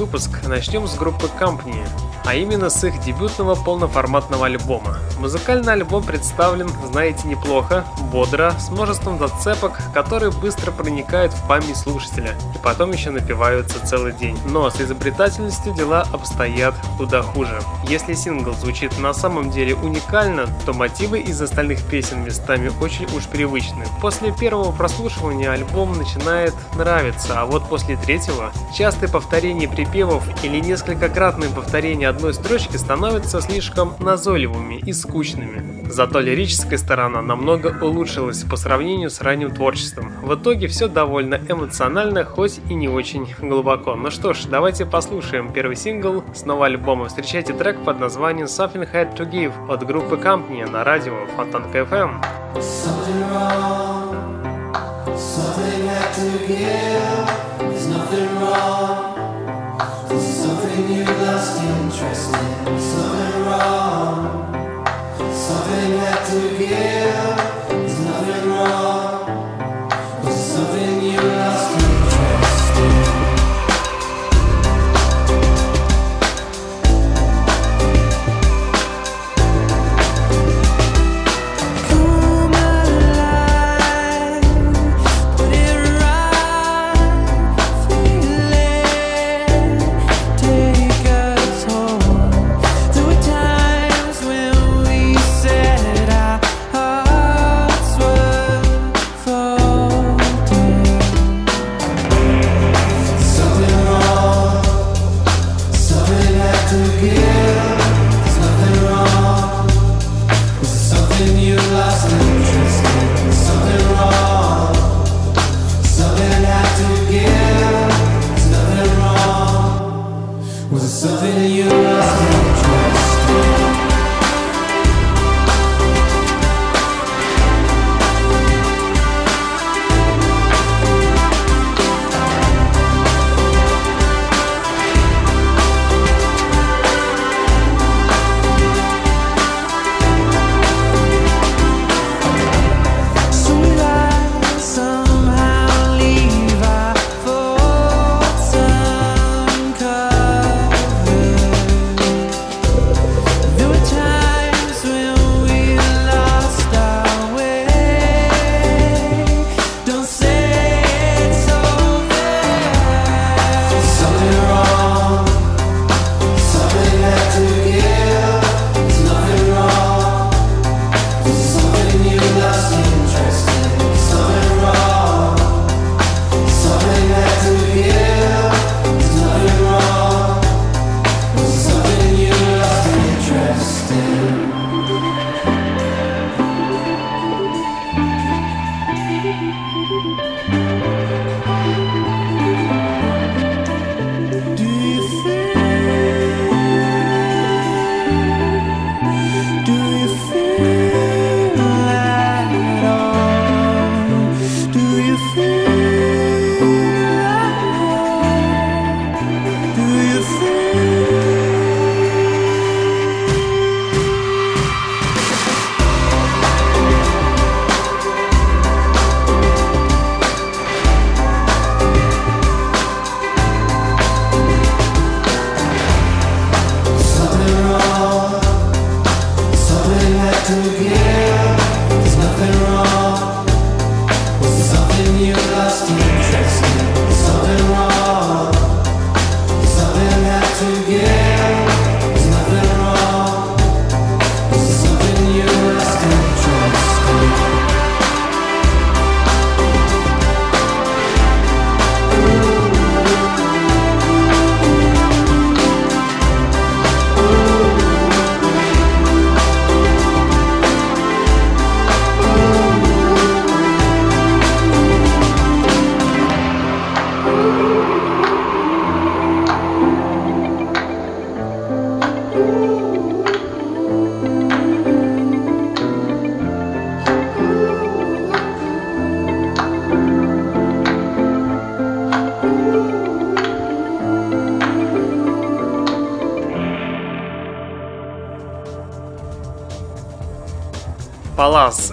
выпуск начнем с группы Company, а именно с их дебютного полноформатного альбома. Музыкальный альбом представлен, знаете, неплохо, бодро, с множеством зацепок, которые быстро проникают в память слушателя и потом еще напиваются целый день. Но с изобретательностью дела обстоят куда хуже. Если сингл звучит на самом деле уникально, то мотивы из остальных песен местами очень уж привычны. После первого прослушивания альбом начинает нравиться, а вот после третьего частые повторения припевов или несколькократные повторения одной строчки становятся слишком назойливыми и скучными. Зато лирическая сторона намного улучшилась по сравнению с ранним творчеством. В итоге все довольно эмоционально, хоть и не очень глубоко. Ну что ж, давайте послушаем первый сингл с нового альбома. Встречайте трек под названием Something Had to Give от группы Company на радио Фонтанка FM. Something wrong, something had to give. There's nothing wrong, something you lost interest in. Something wrong, something had to give. There's nothing wrong,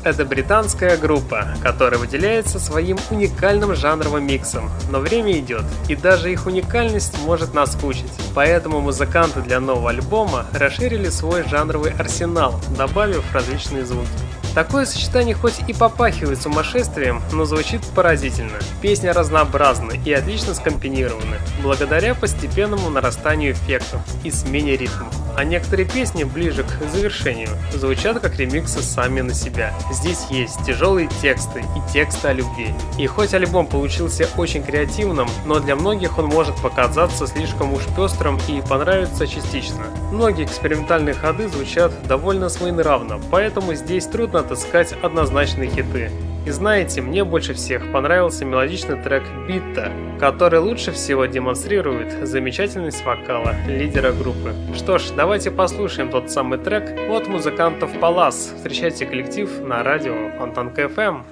это британская группа, которая выделяется своим уникальным жанровым миксом, но время идет, и даже их уникальность может наскучить. Поэтому музыканты для нового альбома расширили свой жанровый арсенал, добавив различные звуки. Такое сочетание хоть и попахивает сумасшествием, но звучит поразительно. Песня разнообразна и отлично скомпинированы, благодаря постепенному нарастанию эффектов и смене ритмов. А некоторые песни ближе к завершению звучат как ремиксы сами на себя. Здесь есть тяжелые тексты и тексты о любви. И хоть альбом получился очень креативным, но для многих он может показаться слишком уж пестрым и понравиться частично. Многие экспериментальные ходы звучат довольно своенравно, поэтому здесь трудно отыскать однозначные хиты. И знаете, мне больше всех понравился мелодичный трек «Битта», который лучше всего демонстрирует замечательность вокала лидера группы. Что ж, давайте послушаем тот самый трек от музыкантов Палас. Встречайте коллектив на радио Фонтанка FM.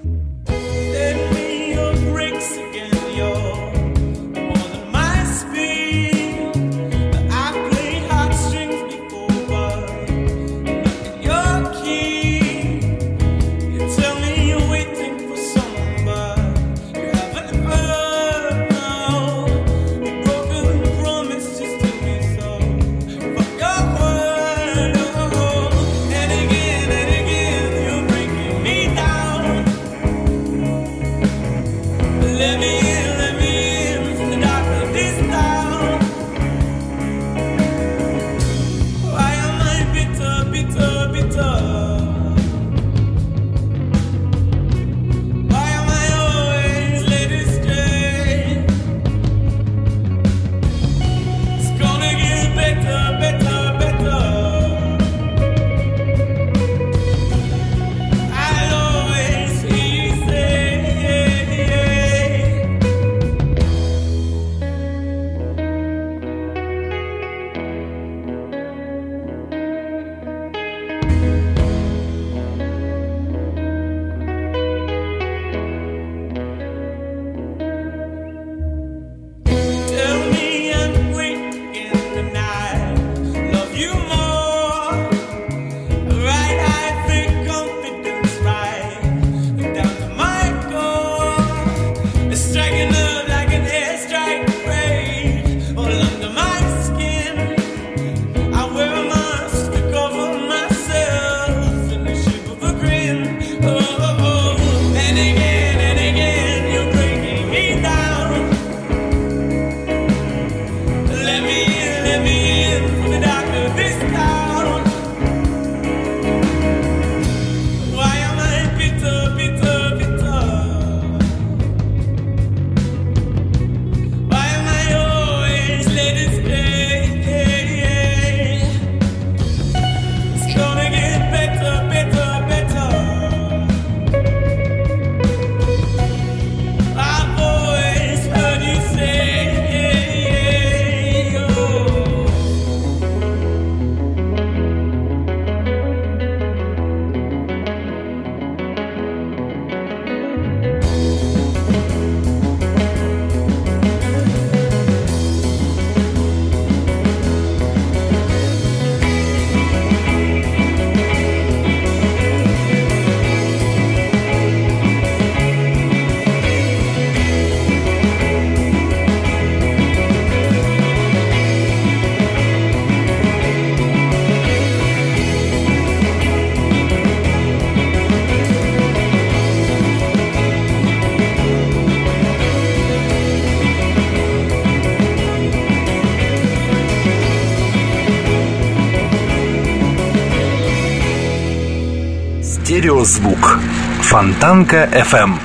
Стереозвук. Фонтанка FM.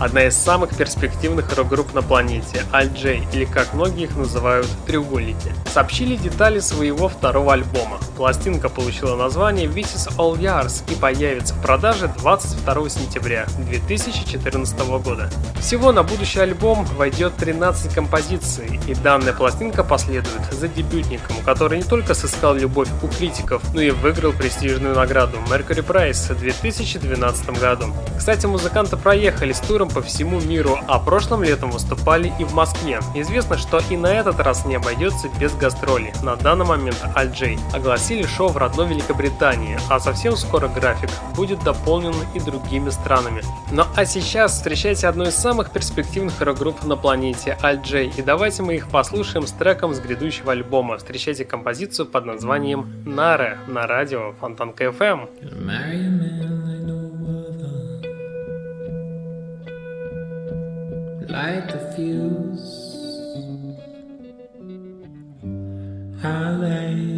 Одна из самых перспективных рок-групп на планете, Аль-Джей, или как многие их называют, Треугольники, сообщили детали своего второго альбома. Пластинка получила название This is All Yours и появится в продаже 22 сентября 2014 года. Всего на будущий альбом войдет 13 композиций, и данная пластинка последует за дебютником, который не только сыскал любовь у критиков, но и выиграл престижную награду Mercury Prize в 2012 году. Кстати, музыканты проехали с туром по всему миру, а прошлым летом выступали и в Москве. Известно, что и на этот раз не обойдется без гастролей. На данный момент alt-J огласили шоу в родной Великобритании, а совсем скоро график будет дополнен и другим другими странами. Ну а сейчас встречайте одну из самых перспективных рок-групп на планете, Аль и давайте мы их послушаем с треком с грядущего альбома. Встречайте композицию под названием «Nara» на радио Фонтанка FM. Light the fuse. How they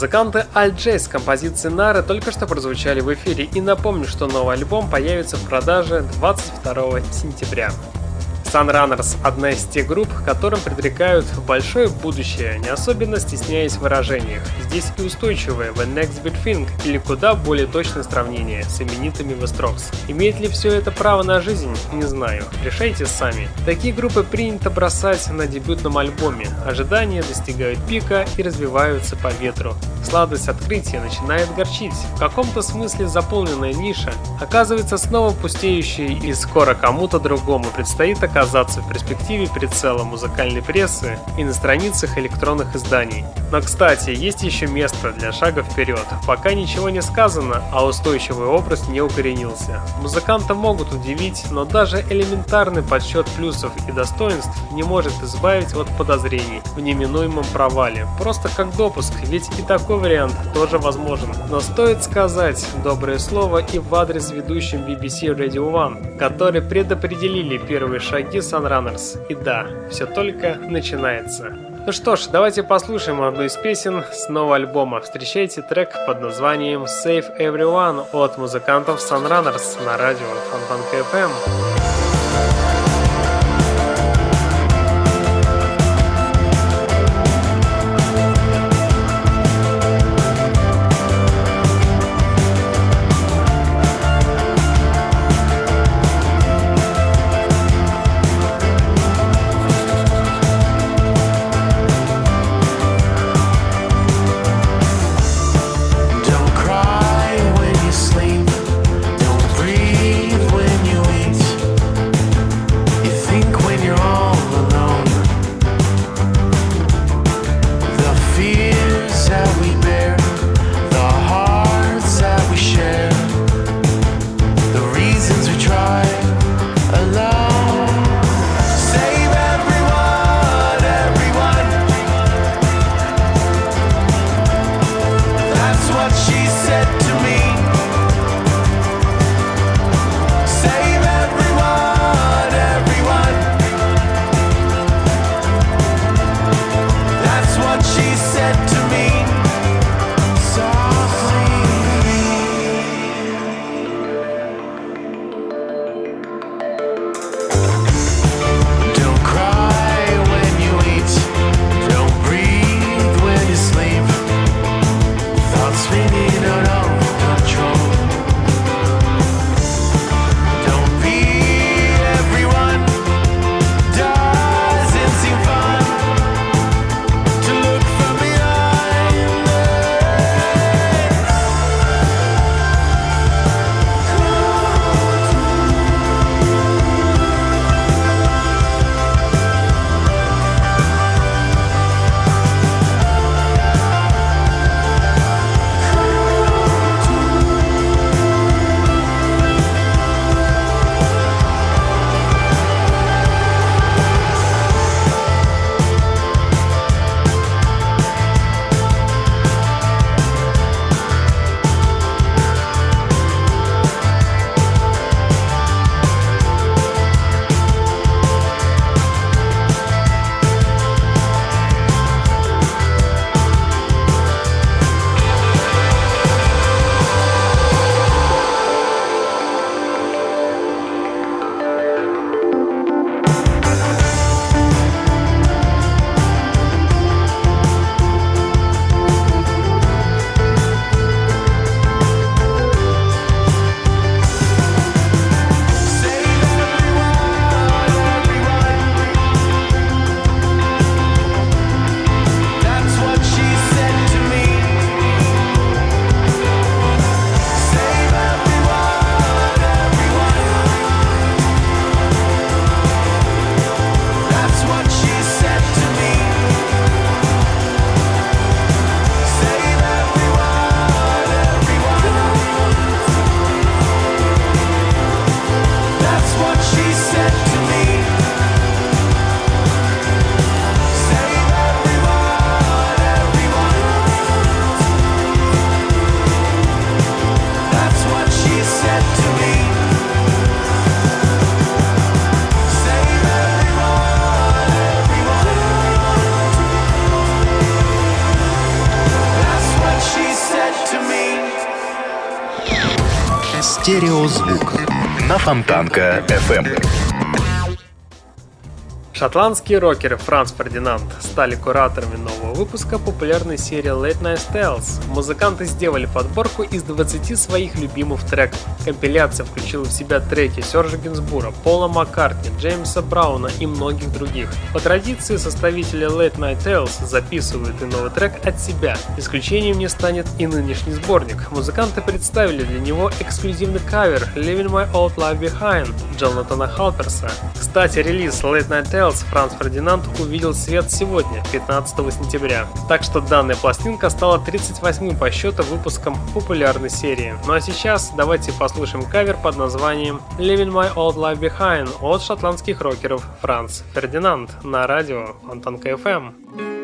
Музыканты Alt J с композицией Нары только что прозвучали в эфире и напомню, что новый альбом появится в продаже 22 сентября. Sunrunners – одна из тех групп, которым предрекают большое будущее, не особенно стесняясь в выражениях. Здесь и устойчивое The Next Big Thing или куда более точное сравнение с именитыми Strokes. Имеет ли все это право на жизнь? Не знаю. Решайте сами. Такие группы принято бросать на дебютном альбоме. Ожидания достигают пика и развиваются по ветру. Сладость открытия начинает горчить. В каком-то смысле заполненная ниша оказывается снова пустеющей и скоро кому-то другому предстоит оказаться в перспективе прицела музыкальной прессы и на страницах электронных изданий. Но, кстати, есть еще место для шага вперед. Пока ничего не сказано, а устойчивый образ не укоренился. Музыканты могут удивить, но даже элементарный подсчет плюсов и достоинств не может избавить от подозрений в неминуемом провале. Просто как допуск, ведь и такой вариант тоже возможен. Но стоит сказать доброе слово и в адрес ведущим BBC Radio One, которые предопределили первые шаги Sunrunners. И да, все только начинается. Ну что ж, давайте послушаем одну из песен с нового альбома. Встречайте трек под названием Save Everyone от музыкантов Sunrunners на радио Фонтанка FM. Фонтанка FM. Шотландские рокеры Франц Фердинанд стали кураторами нового выпуска популярной серии Late Night Styles. Музыканты сделали подборку из 20 своих любимых треков. Компиляция включила в себя треки Сержа Гинсбура, Пола Маккартни, Джеймса Брауна и многих других. По традиции составители Late Night Tales записывают и новый трек от себя. Исключением не станет и нынешний сборник. Музыканты представили для него эксклюзивный кавер Leaving My Old Life Behind Джонатана Халперса. Кстати, релиз Late Night Tales Beatles Franz Ferdinand увидел свет сегодня, 15 сентября. Так что данная пластинка стала 38-м по счету выпуском популярной серии. Ну а сейчас давайте послушаем кавер под названием Leaving My Old Life Behind от шотландских рокеров Franz Ferdinand на радио Фонтанка FM.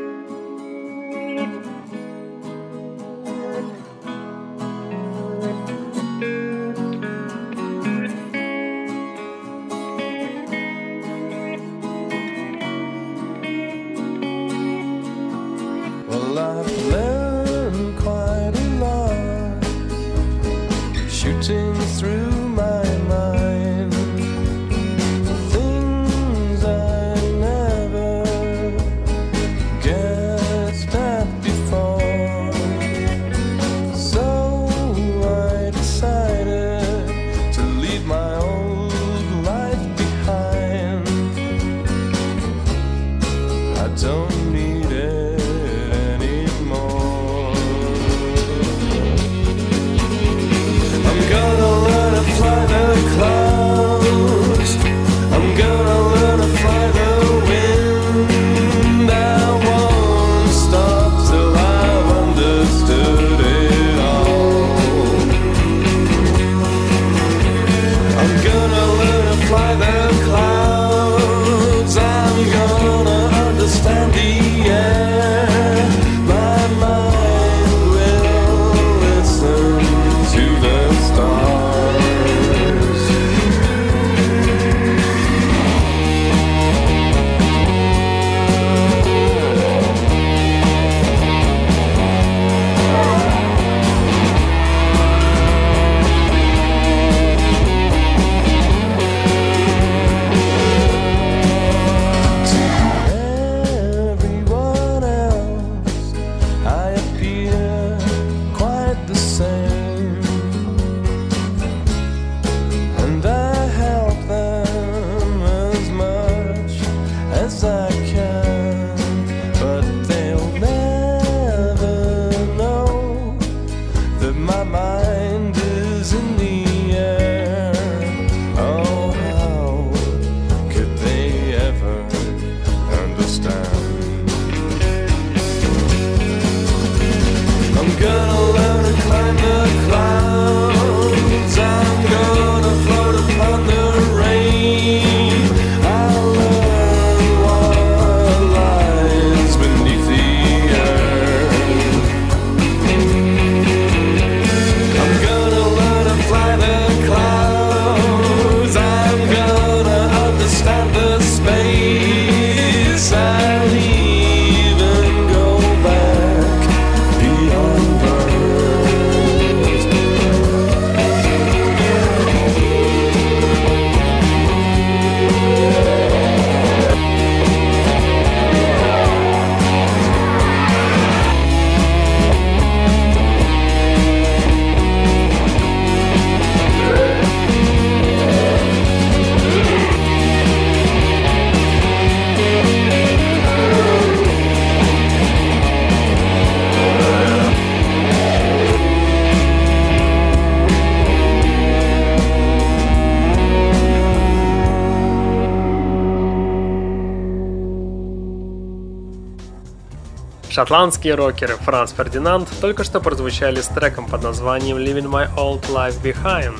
Шотландские рокеры Франц Фердинанд только что прозвучали с треком под названием Leaving My Old Life Behind.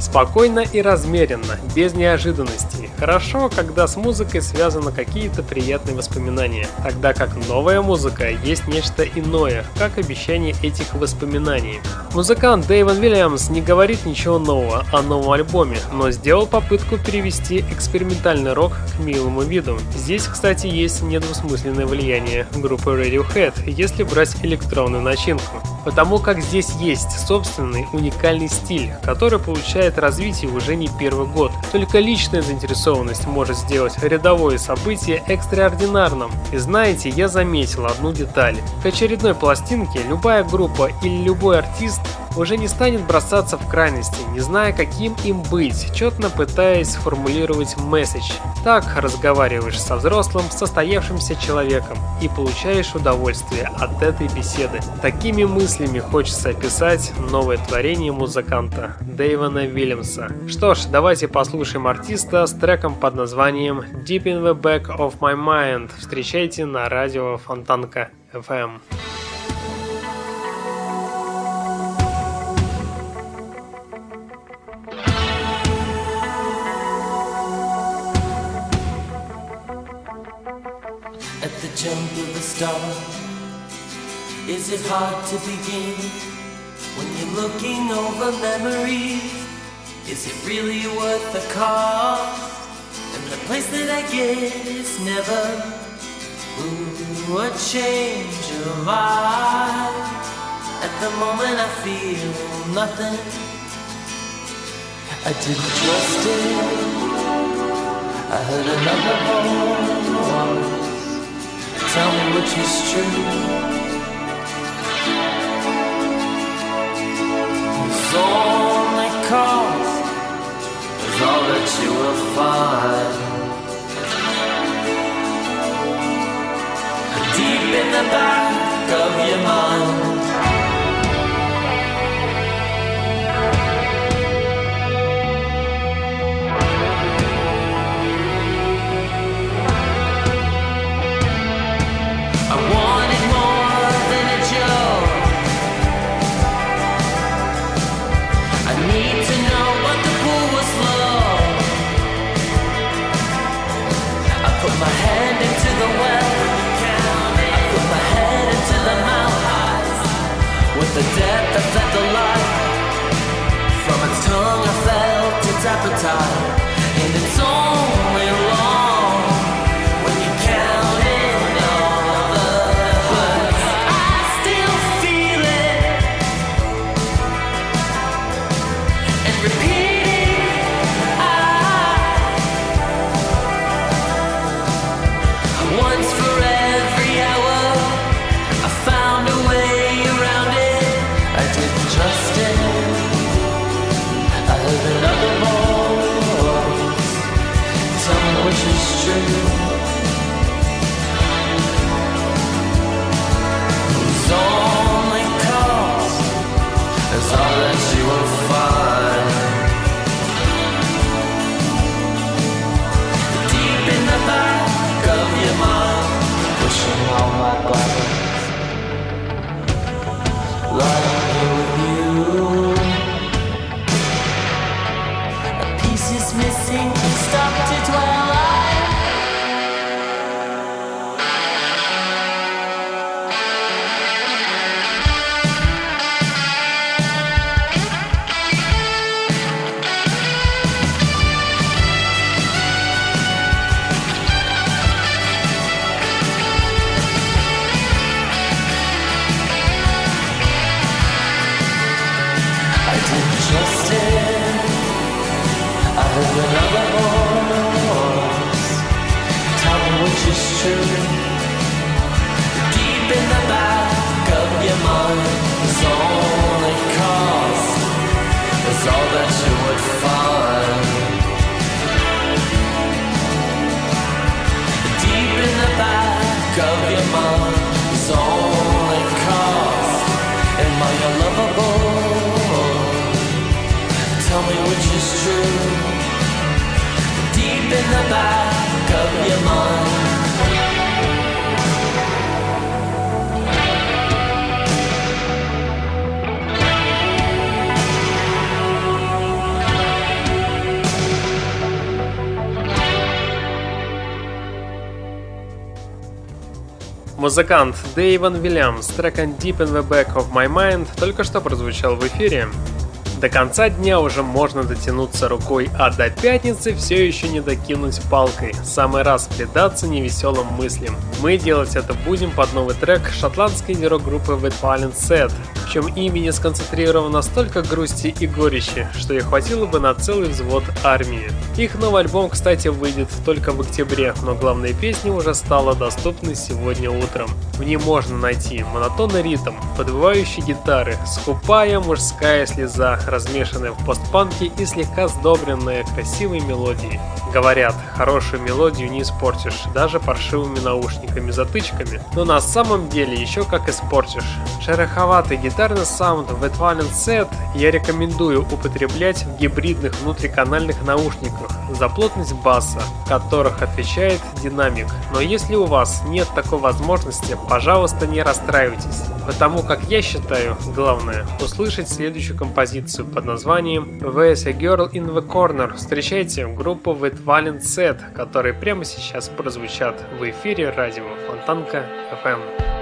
Спокойно и размеренно, без неожиданностей. Хорошо, когда с музыкой связаны какие-то приятные воспоминания, тогда как новая музыка есть нечто иное, как обещание этих воспоминаний. Музыкант Дэйвен Вильямс не говорит ничего нового о новом альбоме, но сделал попытку перевести экспериментальный рок к милому виду. Здесь, кстати, есть недвусмысленное влияние группы Radiohead, если брать электронную начинку. Потому как здесь есть собственный уникальный стиль, который получает развитие уже не первый год. Только личная заинтересованность может сделать рядовое событие экстраординарным. И знаете, я заметил одну деталь. К очередной пластинке любая группа или любой артист уже не станет бросаться в крайности, не зная, каким им быть, четно пытаясь сформулировать месседж. Так разговариваешь со взрослым, состоявшимся человеком и получаешь удовольствие от этой беседы. Такими мыслями хочется описать новое творение музыканта Дэйвана Вильямса. Что ж, давайте послушаем артиста с треком под названием Deep in the Back of My Mind. Встречайте на радио Фонтанка FM. Of a star. Is it hard to begin when you're looking over memories? Is it really worth the cost? And the place that I get is never ooh, a change of vibe. At the moment, I feel nothing. I didn't trust it. I heard another voice. Tell me which is true. It's only cost is all that you will find. Deep in the back of your mind. the death that led the life. Музыкант Дэйван Вильямс, трек Deep in the Back of My Mind только что прозвучал в эфире. До конца дня уже можно дотянуться рукой, а до пятницы все еще не докинуть палкой. Самый раз предаться невеселым мыслям. Мы делать это будем под новый трек шотландской рок-группы The Violent Set, в чем имени сконцентрировано столько грусти и горечи, что и хватило бы на целый взвод армии. Их новый альбом, кстати, выйдет только в октябре, но главная песня уже стала доступной сегодня утром. В ней можно найти монотонный ритм, подбивающие гитары, скупая мужская слеза, размешанная в постпанке и слегка сдобренная красивой мелодией. Говорят, хорошую мелодию не испортишь, даже паршивыми наушниками-затычками, но на самом деле еще как испортишь. Шероховатый гитарный саунд в Advanced Set я рекомендую употреблять в гибридных внутриканальных наушниках за плотность баса, которых отвечает динамик. Но если у вас нет такой возможности, пожалуйста не расстраивайтесь, потому как я считаю, главное, услышать следующую композицию под названием There's a Girl in the Corner. Встречайте группу With Valent Set, которые прямо сейчас прозвучат в эфире радио Фонтанка FM.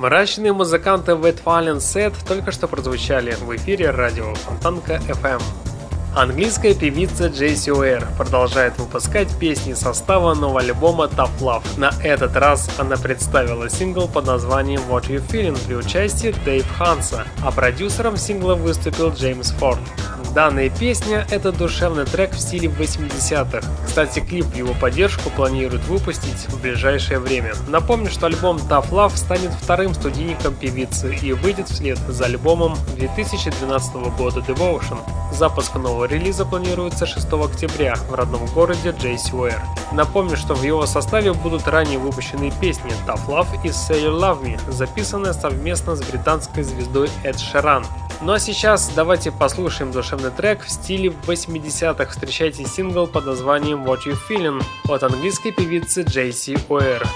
Мрачные музыканты Wet Fallen Set только что прозвучали в эфире радио Фонтанка FM. Английская певица Джейси Уэр продолжает выпускать песни состава нового альбома Tough Love. На этот раз она представила сингл под названием What You Feeling при участии Дэйв Ханса, а продюсером сингла выступил Джеймс Форд. Данная песня – это душевный трек в стиле 80-х. Кстати, клип в его поддержку планируют выпустить в ближайшее время. Напомню, что альбом Tough Love станет вторым студийником певицы и выйдет вслед за альбомом 2012 года Devotion. Запуск нового релиза планируется 6 октября в родном городе Уэр. Напомню, что в его составе будут ранее выпущенные песни Tough Love и Say You Love Me, записанные совместно с британской звездой Эд Шеран. Ну а сейчас давайте послушаем душевный трек в стиле 80-х. Встречайте сингл под названием What You Feeling от английской певицы Джейси Уэр.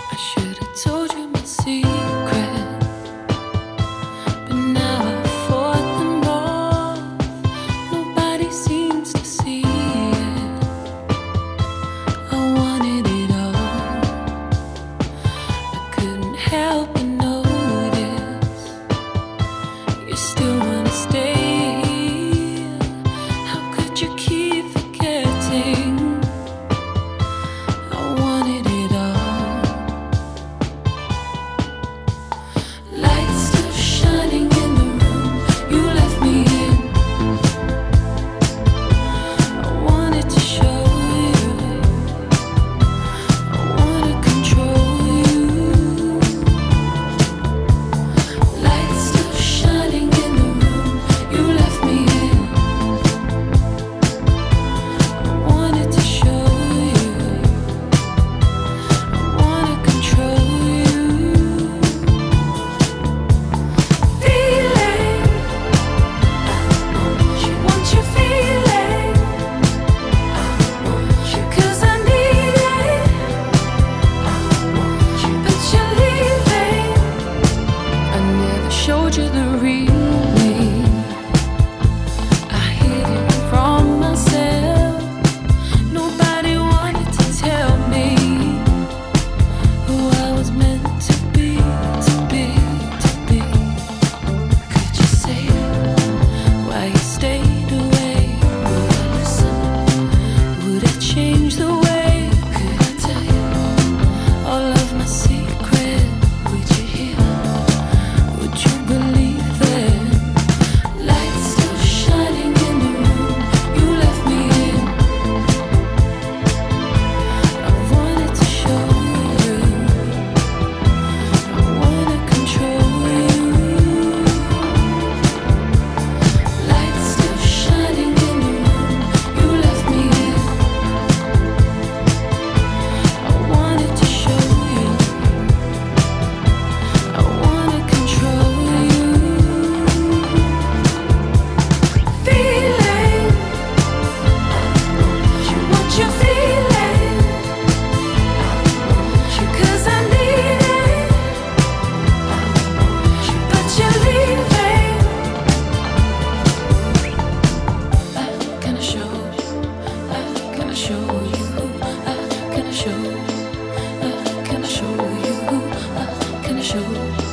You.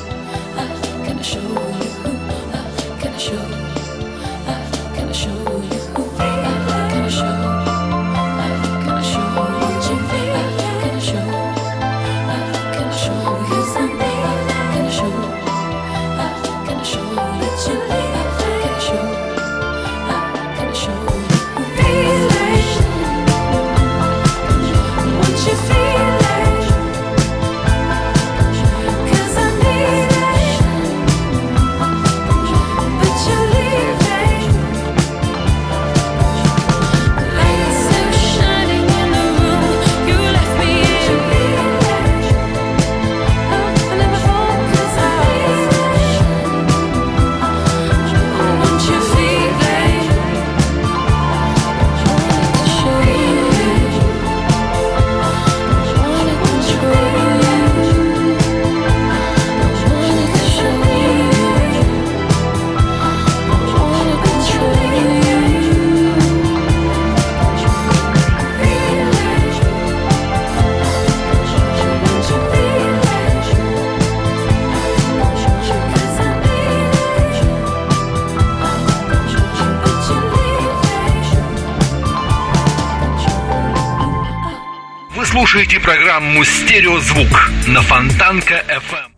Слушаете программу «Стереозвук» на Фонтанка FM.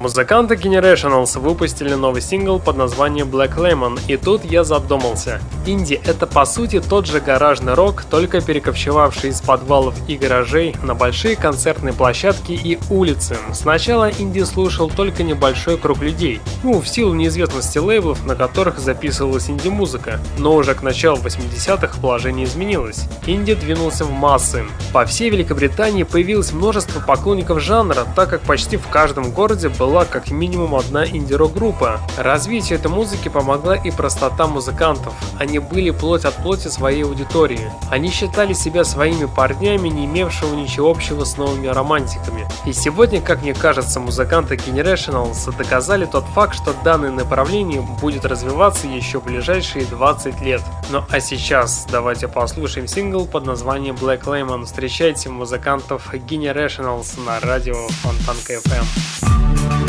Музыканты Generationals выпустили новый сингл под названием Black Lemon, и тут я задумался. Инди — это по сути тот же гаражный рок, только перекочевавший из подвалов и гаражей на большие концертные площадки и улицы. Сначала инди слушал только небольшой круг людей, ну, в силу неизвестности лейблов, на которых записывалась инди-музыка. Но уже к началу 80-х положение изменилось. Инди двинулся в массы. По всей Великобритании появилось множество поклонников жанра, так как почти в каждом городе был была как минимум одна инди-рок-группа. Развитию этой музыки помогла и простота музыкантов. Они были плоть от плоти своей аудитории. Они считали себя своими парнями, не имевшего ничего общего с новыми романтиками. И сегодня, как мне кажется, музыканты Generationals доказали тот факт, что данное направление будет развиваться еще в ближайшие 20 лет. Ну а сейчас давайте послушаем сингл под названием Black Lemon. Встречайте музыкантов Generationals на радио Фонтанка FM.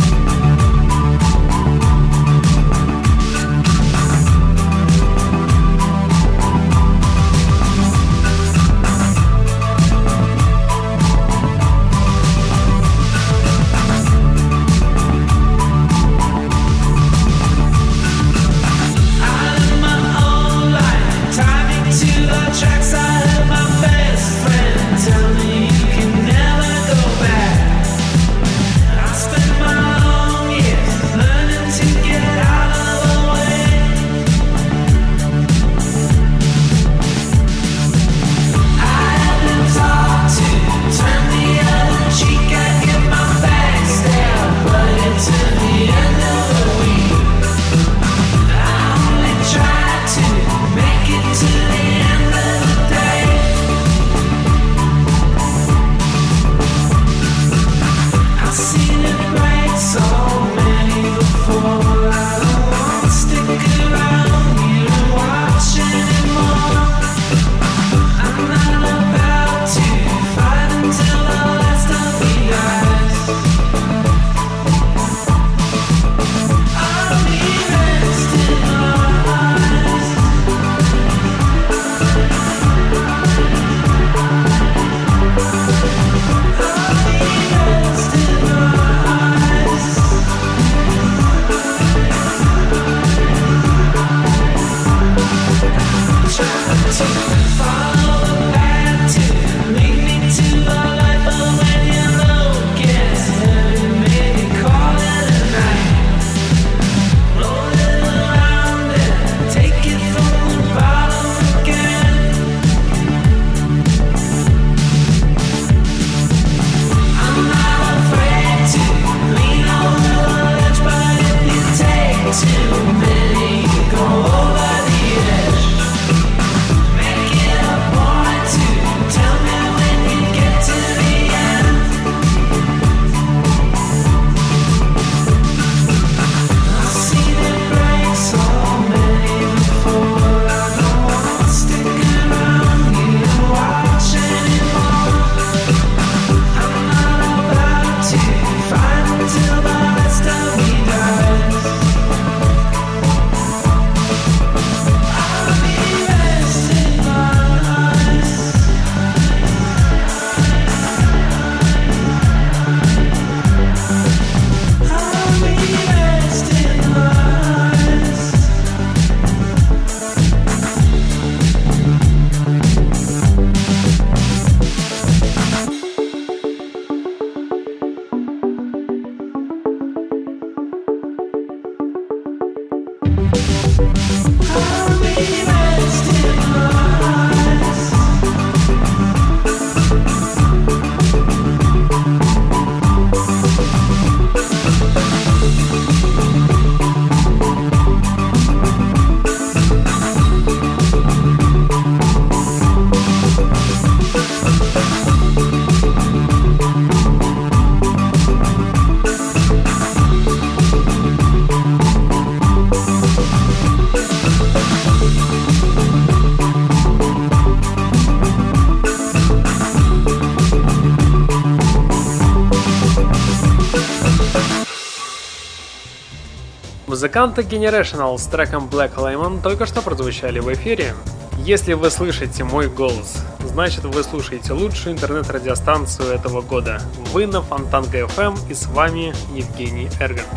Музыканты Generational с треком Black Lemon только что прозвучали в эфире. Если вы слышите мой голос, значит вы слушаете лучшую интернет-радиостанцию этого года. Вы на Фонтанка FM и с вами Евгений Эргард.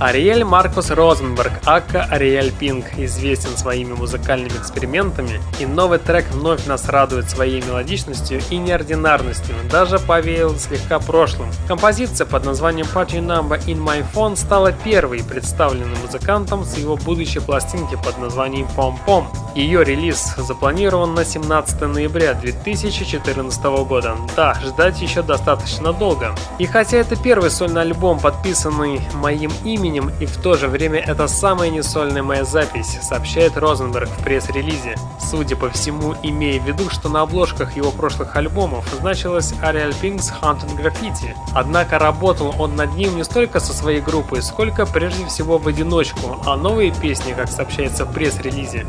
Ариэль Маркус Розенберг, ака Ариэль Пинг, известен своими музыкальными экспериментами, и новый трек вновь нас радует своей мелодичностью и неординарностью, даже повеял слегка прошлым. Композиция под названием Party Number In My Phone стала первой представленной музыкантом с его будущей пластинки под названием Pom Pom. Ее релиз запланирован на 17 ноября 2014 года. Да, ждать еще достаточно долго. И хотя это первый сольный альбом, подписанный моим именем, и в то же время это самая несольная моя запись, сообщает Розенберг в пресс-релизе. Судя по всему, имея в виду, что на обложках его прошлых альбомов значилось Ariel Pink's Haunted Graffiti. Однако работал он над ним не столько со своей группой, сколько прежде всего в одиночку, а новые песни, как сообщается в пресс-релизе,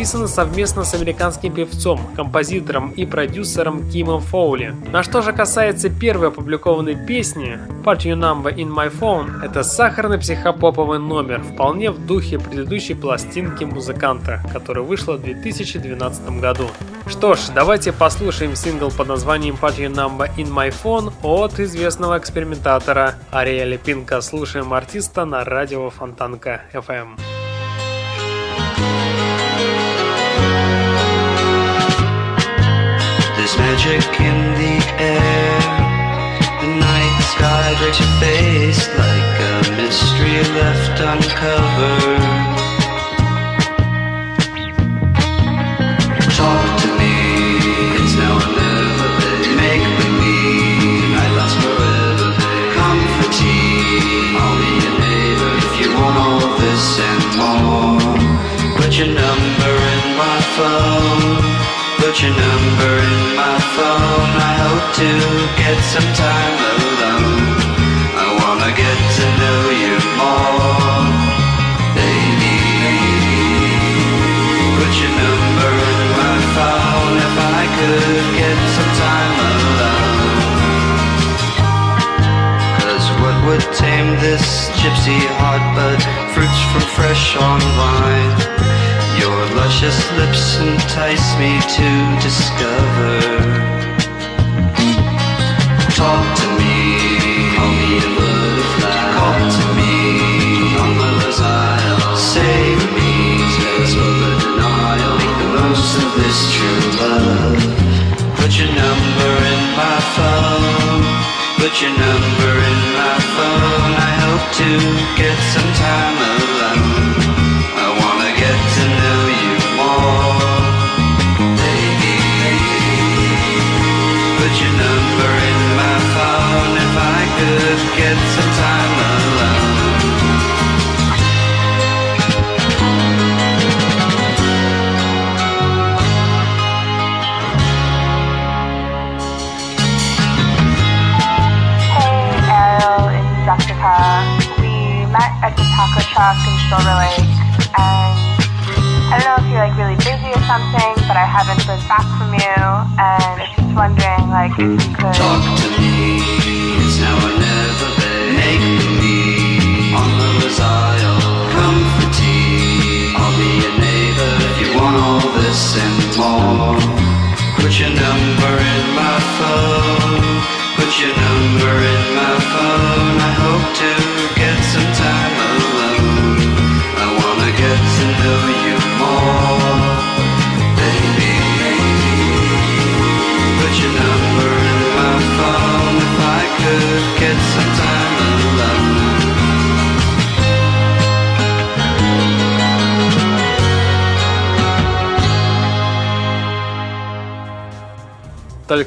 записаны совместно с американским певцом, композитором и продюсером Кимом Фоули. На что же касается первой опубликованной песни, Party Number in My Phone, это сахарный психопоповый номер, вполне в духе предыдущей пластинки музыканта, которая вышла в 2012 году. Что ж, давайте послушаем сингл под названием Party Number In My Phone от известного экспериментатора Ариэля Пинка. Слушаем артиста на радио Фонтанка FM. Magic in the air The night sky breaks your face like a mystery left uncovered. Talk to me, it's now or never. Make believe, night lasts forever, babe. Come for tea, I'll be your neighbor if you want all this and more. Put your number. Put your number in my phone. I hope to get some time alone. I wanna get to know you more, baby. Put your number in my phone if I could get some time alone. Cause what would tame this gypsy heart but fruits from fresh on vine? Your luscious lips entice me to discover. Talk to me, call me a butterfly. Call to me, on my desire. Save me, let's over denial. Make the most of this true love. Put your number in my phone. Put your number in my phone. I hope to get some time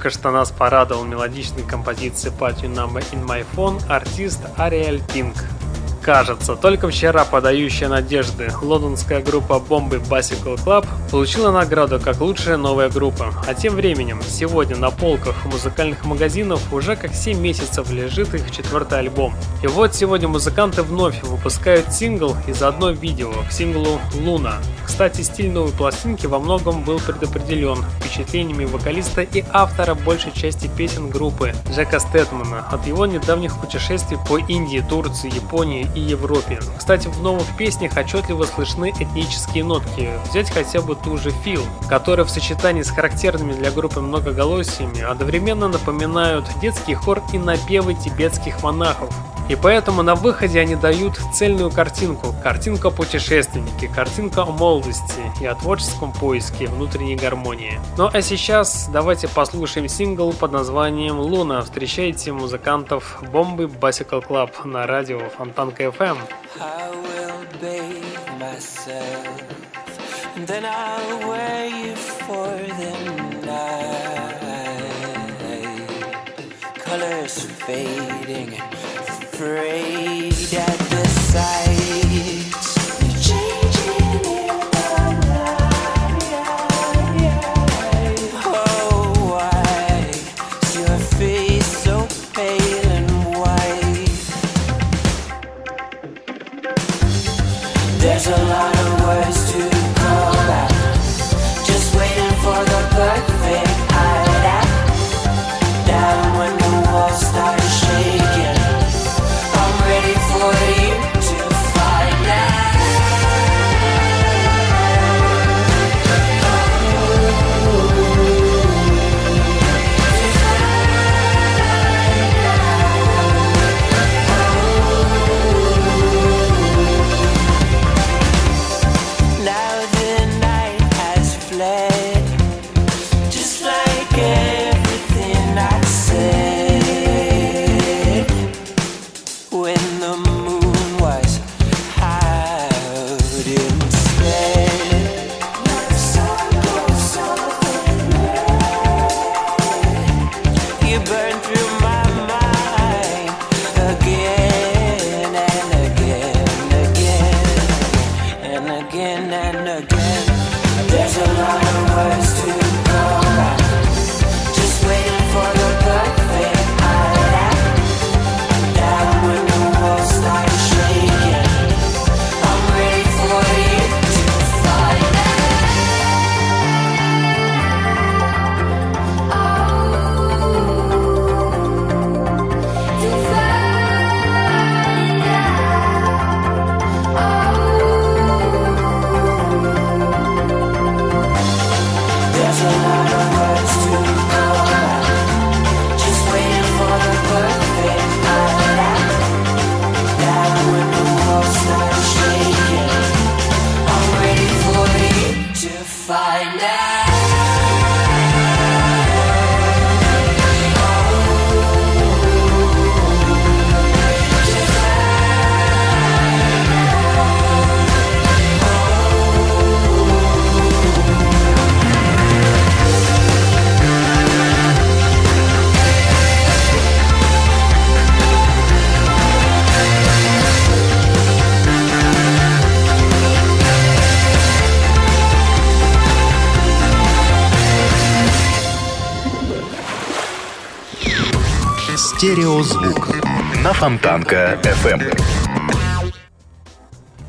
Только что нас порадовал мелодичной композицией Party Number In My Phone артист Ариэль Пинк. Кажется, только вчера подающая надежды лондонская группа бомбы Bicycle Club получила награду как лучшая новая группа. А тем временем, сегодня на полках музыкальных магазинов уже как 7 месяцев лежит их четвертый альбом. И вот сегодня музыканты вновь выпускают сингл и заодно видео к синглу «Луна». Кстати, стиль новой пластинки во многом был предопределен впечатлениями вокалиста и автора большей части песен группы Джека Стэтмана от его недавних путешествий по Индии, Турции, Японии и Европе. Кстати, в новых песнях отчетливо слышны этнические нотки. Взять хотя бы ту же Фил, которая в сочетании с характерными для группы многоголосиями одновременно напоминают детский хор и напевы тибетских монахов. И поэтому на выходе они дают цельную картинку. Картинка путешественники, картинка о молодости и о творческом поиске внутренней гармонии. Ну а сейчас давайте послушаем сингл под названием «Луна». Встречайте музыкантов Бомбы Bicycle Club на радио Фонтанка FM. I will bathe myself, and then I'll wear you for the night. Colors fading, afraid at the sight. Стереозвук на Фонтанка FM.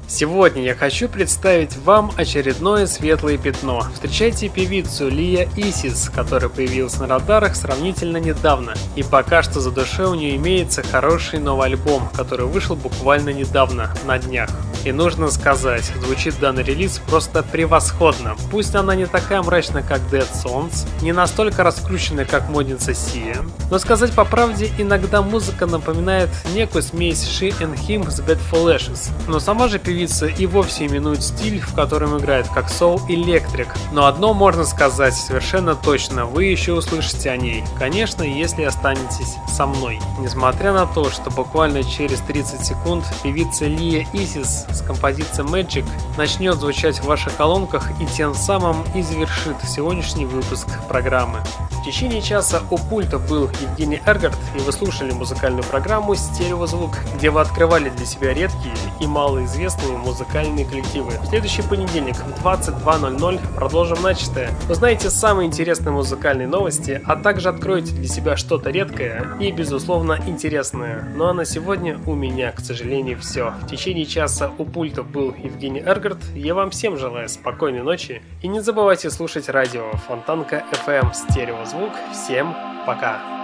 Сегодня я хочу представить вам очередное светлое пятно. Встречайте певицу Лия Исис, которая появилась на радарах сравнительно недавно. И пока что за душой у нее имеется хороший новый альбом, который вышел буквально недавно, на днях. И нужно сказать, звучит данный релиз просто превосходно. Пусть она не такая мрачная, как Dead Songs, не настолько раскрученная, как модница Сия, но сказать по правде, иногда музыка напоминает некую смесь She and Him с Bad for Lashes. Но сама же певица и вовсе именует стиль, в котором играет как Soul Electric. Но одно можно сказать совершенно точно, вы еще услышите о ней. Конечно, если останетесь со мной. Несмотря на то, что буквально через 30 секунд певица Лия Исис с композицией Magic начнет звучать в ваших колонках и тем самым и завершит сегодняшний выпуск программы. В течение часа у пульта был Евгений Эргард, и вы слушали музыкальную программу «Стереозвук», где вы открывали для себя редкие и малоизвестные музыкальные коллективы. В следующий понедельник в 22.00 продолжим начатое. Узнаете самые интересные музыкальные новости, а также откроете для себя что-то редкое и, безусловно, интересное. Ну а на сегодня у меня, к сожалению, все. В течение часа у пульта был Евгений Эргард. Я вам всем желаю спокойной ночи и не забывайте слушать радио Фонтанка FM Стереозвук. Всем пока!